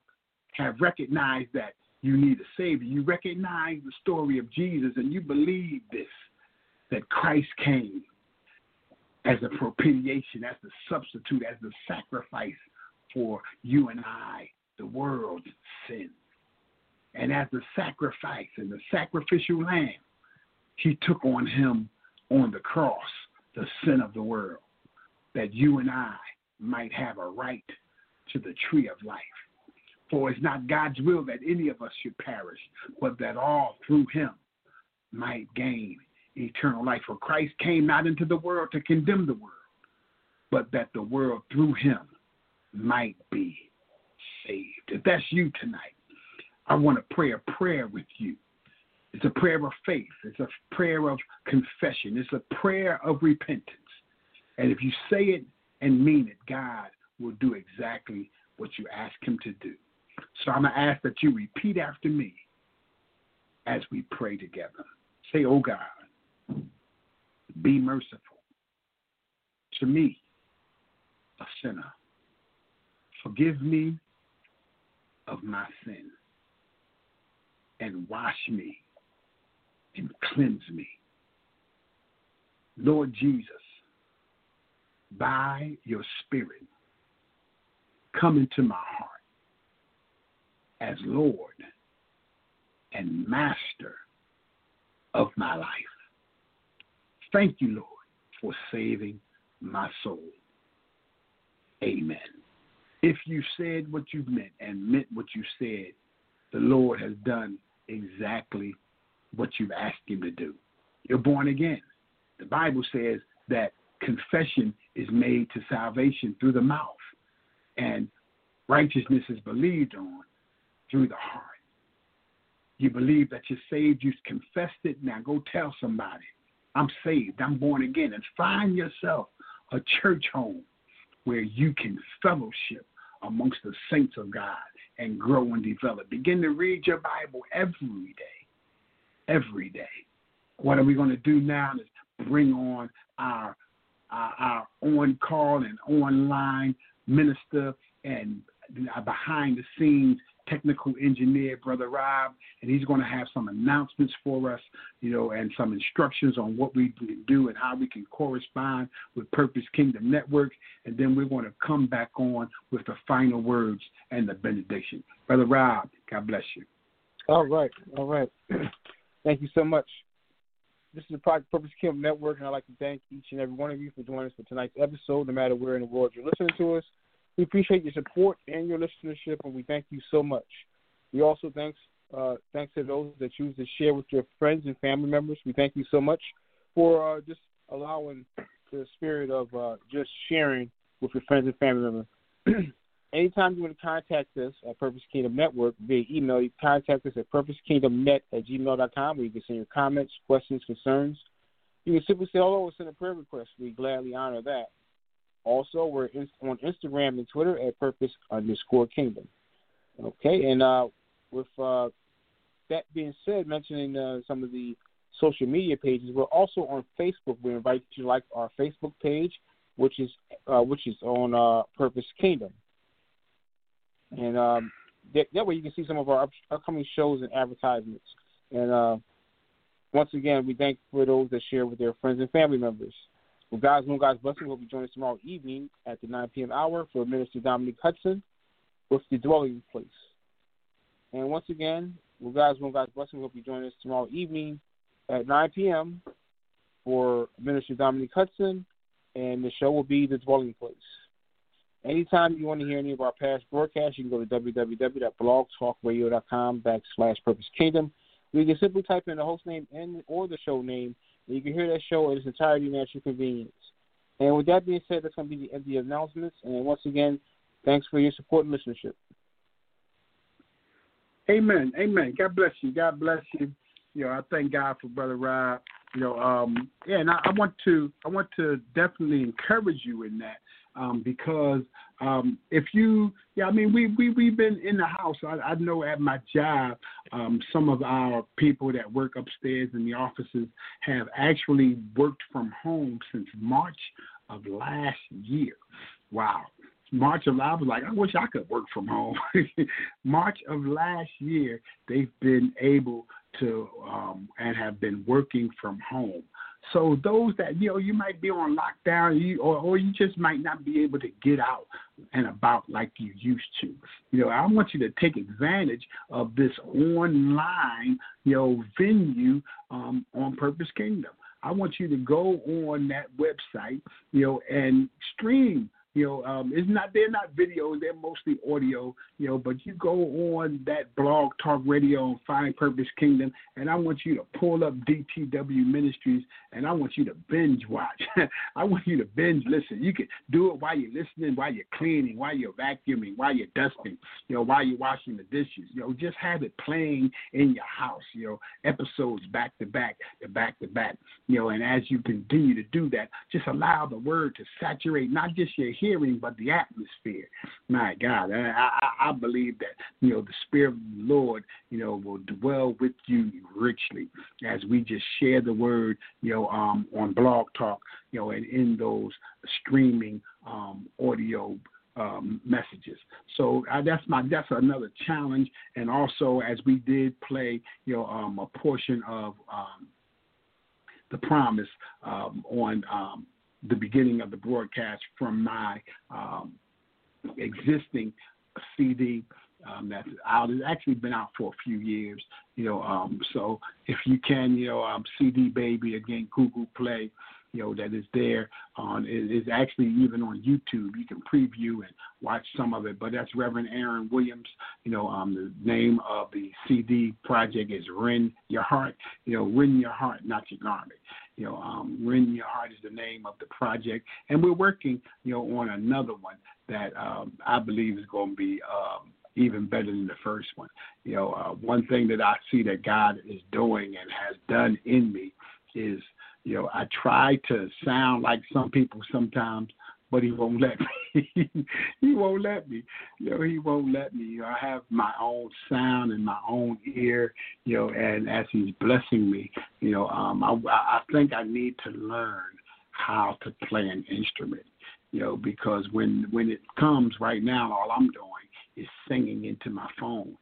have recognized that you need a Savior. You recognize the story of Jesus and you believe this that Christ came as a propitiation, as the substitute, as the sacrifice for you and I, the world's sin. And as the sacrifice and the sacrificial lamb, he took on him on the cross the sin of the world, that you and I might have a right to the tree of life. For it's not God's will that any of us should perish, but that all through him might gain eternal life. For Christ came not into the world to condemn the world, but that the world through him might be saved. If that's you tonight, I want to pray a prayer with you. It's a prayer of faith. It's a prayer of confession. It's a prayer of repentance. And if you say it and mean it, God will do exactly what you ask Him to do. So I'm going to ask that you repeat after me as we pray together. Say, Oh God, be merciful to me, a sinner. Forgive me of my sin and wash me and cleanse me. Lord Jesus, by your Spirit, come into my heart as Lord and Master of my life. Thank you, Lord, for saving my soul. Amen. If you said what you meant and meant what you said, the Lord has done exactly what you've asked Him to do. You're born again. The Bible says that confession is made to salvation through the mouth, and righteousness is believed on through the heart. You believe that you're saved, you've confessed it, now go tell somebody. I'm saved, I'm born again, and find yourself a church home where you can fellowship amongst the saints of God and grow and develop. Begin to read your Bible every day. Every day. What are we going to do now is bring on our our, on call and online minister and behind the scenes technical engineer, Brother Rob, and he's going to have some announcements for us, you know, and some instructions on what we can do and how we can correspond with Purpose Kingdom Network. And then we're going to come back on with the final words and the benediction. Brother Rob, God bless you. All right. All right. Thank you so much. This is the Purpose Kingdom Network, and I'd like to thank each and every one of you for joining us for tonight's episode, no matter where in the world you're listening to us. We appreciate your support and your listenership, and we thank you so much. We also thanks uh, thanks to those that choose to share with your friends and family members. We thank you so much for uh, just allowing the spirit of uh, just sharing with your friends and family members. Anytime you want to contact us at Purpose Kingdom Network via email, you contact us at purposekingdomnet at gmail.com where you can send your comments, questions, concerns. You can simply say hello or send a prayer request. We gladly honor that. Also, we're in, on Instagram and Twitter at purpose underscore kingdom. Okay, and uh, with uh, that being said, mentioning uh, some of the social media pages, we're also on Facebook. We invite you to like our Facebook page, which is uh, which is on uh, Purpose Kingdom, and um, that, that, way you can see some of our up, upcoming shows and advertisements. And uh, Once again, we thank for those that share with their friends and family members. Well, guys, one God's blessing will be joining us tomorrow evening at the 9 p.m. hour for Minister Dominique Hudson with the dwelling place. And once again, well, guys, one God's blessing will be joining us tomorrow evening at 9 p.m. for Minister Dominique Hudson, and the show will be the dwelling place. Anytime you want to hear any of our past broadcasts, you can go to www.blogtalkradio.com backslash Purpose Kingdom. You can simply type in the host name and or the show name, you can hear that show in its entirety at your convenience. And with that being said, that's going to be the end of the announcements. And once again, thanks for your support and listenership. Amen. Amen. God bless you. God bless you. You know, I thank God for Brother Rob. You know, um, yeah, and I, I want to I want to definitely encourage you in that um, because um, if you, yeah, I mean, we we we've been in the house. I, I know at my job, um, some of our people that work upstairs in the offices have actually worked from home since March of last year. Wow. March of I was like, I wish I could work from home. March of last year, they've been able to um, and have been working from home. So those that you know you might be on lockdown, you, or or you just might not be able to get out and about like you used to. You know, I want you to take advantage of this online, you know, venue um, on Purpose Kingdom. I want you to go on that website, you know, and stream you know, um, it's not they're not videos; they're mostly audio. You know, but you go on that blog talk radio and find Purpose Kingdom, and I want you to pull up DTW Ministries, and I want you to binge watch. I want you to binge listen. You can do it while you're listening, while you're cleaning, while you're vacuuming, while you're dusting. You know, while you're washing the dishes. You know, just have it playing in your house. You know, episodes back to back, to back to back. You know, and as you continue to do that, just allow the word to saturate not just your but the atmosphere. My God, I, I, I believe that you know the Spirit of the Lord, you know, will dwell with you richly as we just share the word, you know, um, on Blog Talk, you know, and in those streaming um, audio um, messages. So uh, that's my that's another challenge. And also, as we did play, you know, um, a portion of um, the promise um, on um, the beginning of the broadcast from my um, existing CD um, that's out. It's actually been out for a few years, you know. Um, so if you can, you know, um, CD Baby again, Google Play, you know, that is there on it is actually even on YouTube. You can preview and watch some of it. But that's Reverend Aaron Williams. You know, um, the name of the CD project is Rend Your Heart. You know, Rend Your Heart, not your garment. You know, um, Rend Your Heart is the name of the project, and we're working, you know, on another one that um, I believe is going to be um, even better than the first one. You know, uh, one thing that I see that God is doing and has done in me is, you know, I try to sound like some people sometimes, but He won't let me. he won't let me. You know, He won't let me. You know, I have my own sound and my own ear. You know, and as He's blessing me, you know, um, I, I think I need to learn how to play an instrument. You know, because when when it comes right now, all I'm doing is singing into my phone.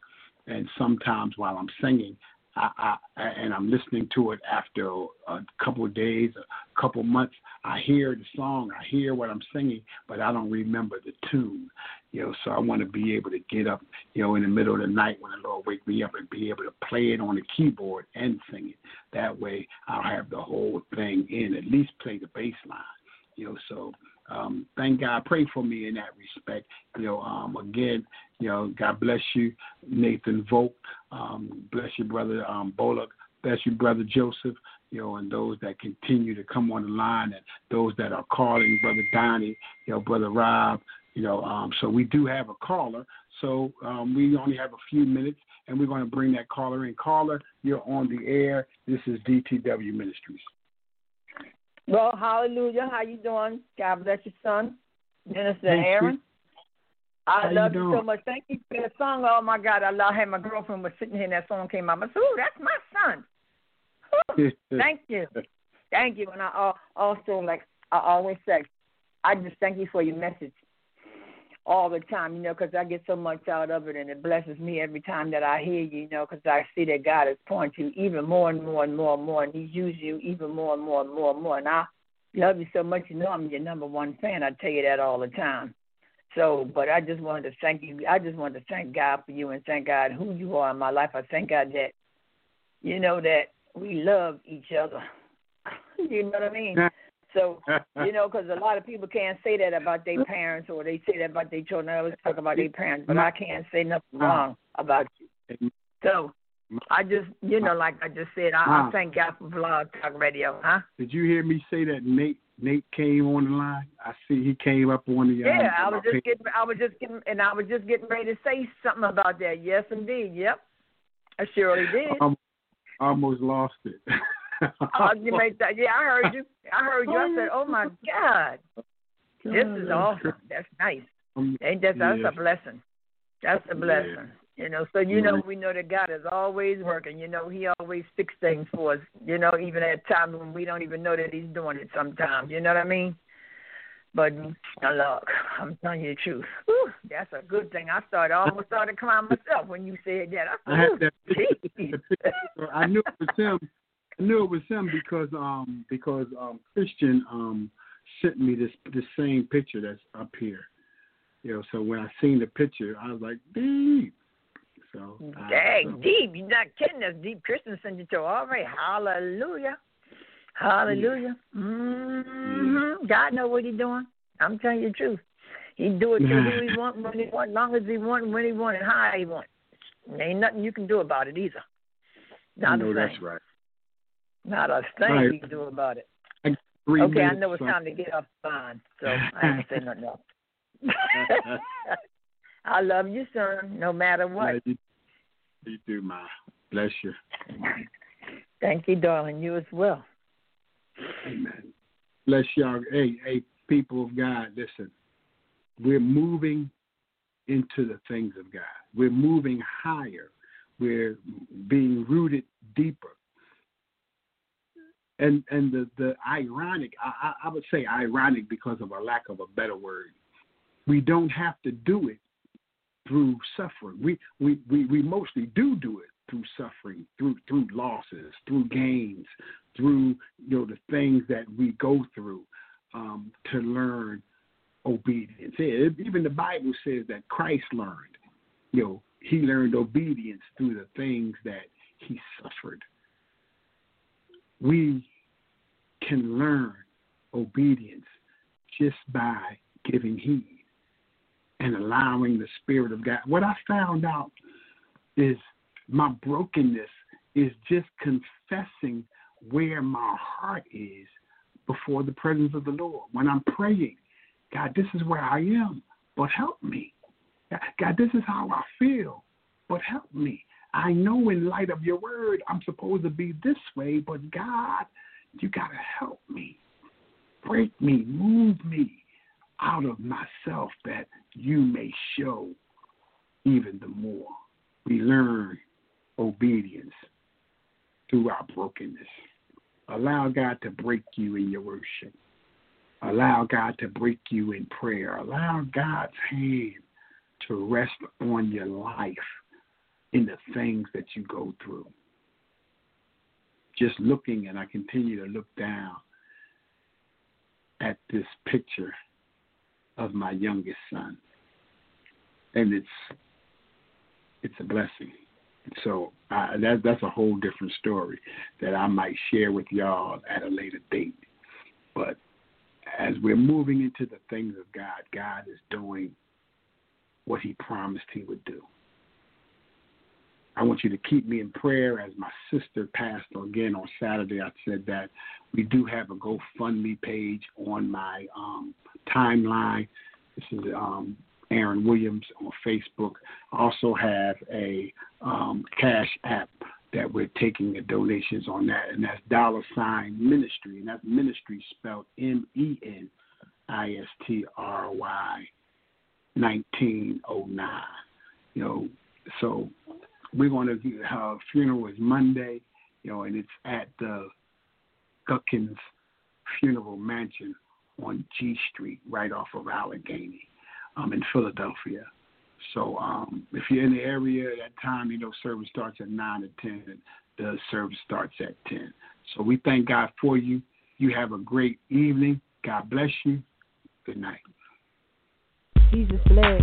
And sometimes while I'm singing, I, I, and I'm listening to it after a couple of days, a couple of months. I hear the song, I hear what I'm singing, but I don't remember the tune. You know, so I want to be able to get up, you know, in the middle of the night when the Lord wake me up and be able to play it on the keyboard and sing it. That way, I'll have the whole thing in. At least play the bass line. You know, so um, thank God. Pray for me in that respect. You know, um, again, you know, God bless you, Nathan Volk. Um, bless you, brother um, Bullock. Bless you, brother Joseph. You know, and those that continue to come on the line, and those that are calling, brother Donnie. You know, brother Rob. You know, um, so we do have a caller. So um, we only have a few minutes, and we're going to bring that caller in. Caller, you're on the air. This is DTW Ministries. Well, hallelujah. How you doing? God bless your son, Minister Aaron. I How love you, you, so much. Thank you for the song. Oh my God, I love. Hey, my girlfriend was sitting here and that song came out. I said, "Ooh, that's my son." Ooh, thank you, thank you. And I also like I always say, I just thank you for your message. all the time, you know, because I get so much out of it, and it blesses me every time that I hear you, you know, because I see that God is pointing you even more and more and more and more, and He's using you even more and more and more and more. And I love you so much, you know, I'm your number one fan. I tell you that all the time. So, but I just wanted to thank you. I just wanted to thank God for you and thank God who you are in my life. I thank God that, you know, that we love each other. you know what I mean? So, you know, because a lot of people can't say that about their parents or they say that about their children. I always talk about their parents, but I can't say nothing wrong about you. So, I just, you know, like I just said, I, I thank God for Blog Talk Radio, huh? Did you hear me say that Nate Nate came on the line? I see he came up on the. Um, yeah, I was just getting, I was just getting, and I was just getting ready to say something about that. Yes, indeed. Yep, I surely did. I almost lost it. oh, you make that? Yeah, I heard you. I heard you. I said, "Oh my God, this is awesome. That's nice. Um, Ain't that? That's a blessing. That's a blessing." You know, so you know we know that God is always working. You know, He always fix things for us. You know, even at times when we don't even know that He's doing it. Sometimes, you know what I mean? But look, I'm telling you the truth. Whew, that's a good thing. I started I almost started crying myself when you said that. I, I had that. I knew it was him. I knew it was him because um because um Christian um sent me this this same picture that's up here. You know, so when I seen the picture, I was like, deep. So uh, dang so. deep, you're not kidding us. Deep Christian sent you to all right. Hallelujah. Hallelujah. Yeah. Mm-hmm. God know what he's doing. I'm telling you the truth. He do it to who he want, when he want, long as he want, when he want, and how he want. There ain't nothing you can do about it either. Not know a thing. that's right. Not a thing right. you can do about it. okay, I know it's time to get up fine, so I ain't say nothing else. I love you, son, no matter what. Yeah, you, do, Ma. Bless you. Thank you, darling. You as well. Amen. Bless y'all. Hey, hey, people of God, listen. We're moving into the things of God. We're moving higher. We're being rooted deeper. And and the, the ironic, I, I would say ironic because of a lack of a better word. We don't have to do it through suffering. We, we, we, we mostly do do it through suffering, through through losses, through gains, through you know the things that we go through um, to learn obedience. Even the Bible says that Christ learned, you know, he learned obedience through the things that he suffered. We can learn obedience just by giving heed and allowing the Spirit of God. What I found out is my brokenness is just confessing where my heart is before the presence of the Lord. When I'm praying, God, this is where I am, but help me. God, this is how I feel, but help me. I know in light of your word, I'm supposed to be this way, but God, you got to help me. Break me, move me out of myself that you may show even the more. We learn obedience through our brokenness. Allow God to break you in your worship. Allow God to break you in prayer. Allow God's hand to rest on your life in the things that you go through. Just looking, and I continue to look down at this picture of my youngest son and it's it's a blessing. So uh, that that's a whole different story that I might share with y'all at a later date. But as we're moving into the things of God, God is doing what He promised He would do. I want you to keep me in prayer as my sister passed again on Saturday. I said that we do have a GoFundMe page on my um, timeline. This is um, Aaron Williams on Facebook. I also have a um, Cash App that we're taking the donations on that, and that's dollar sign ministry, and that's ministry spelled M E N I S T R Y 1909. You know, so we're going to have funeral is Monday, you know, and it's at the Gutkins Funeral Mansion on G Street, right off of Allegheny. um, in Philadelphia. So um, if you're in the area at that time, you know service starts at nine to ten, and the service starts at ten. So we thank God for you. You have a great evening. God bless you. Good night. Jesus bless.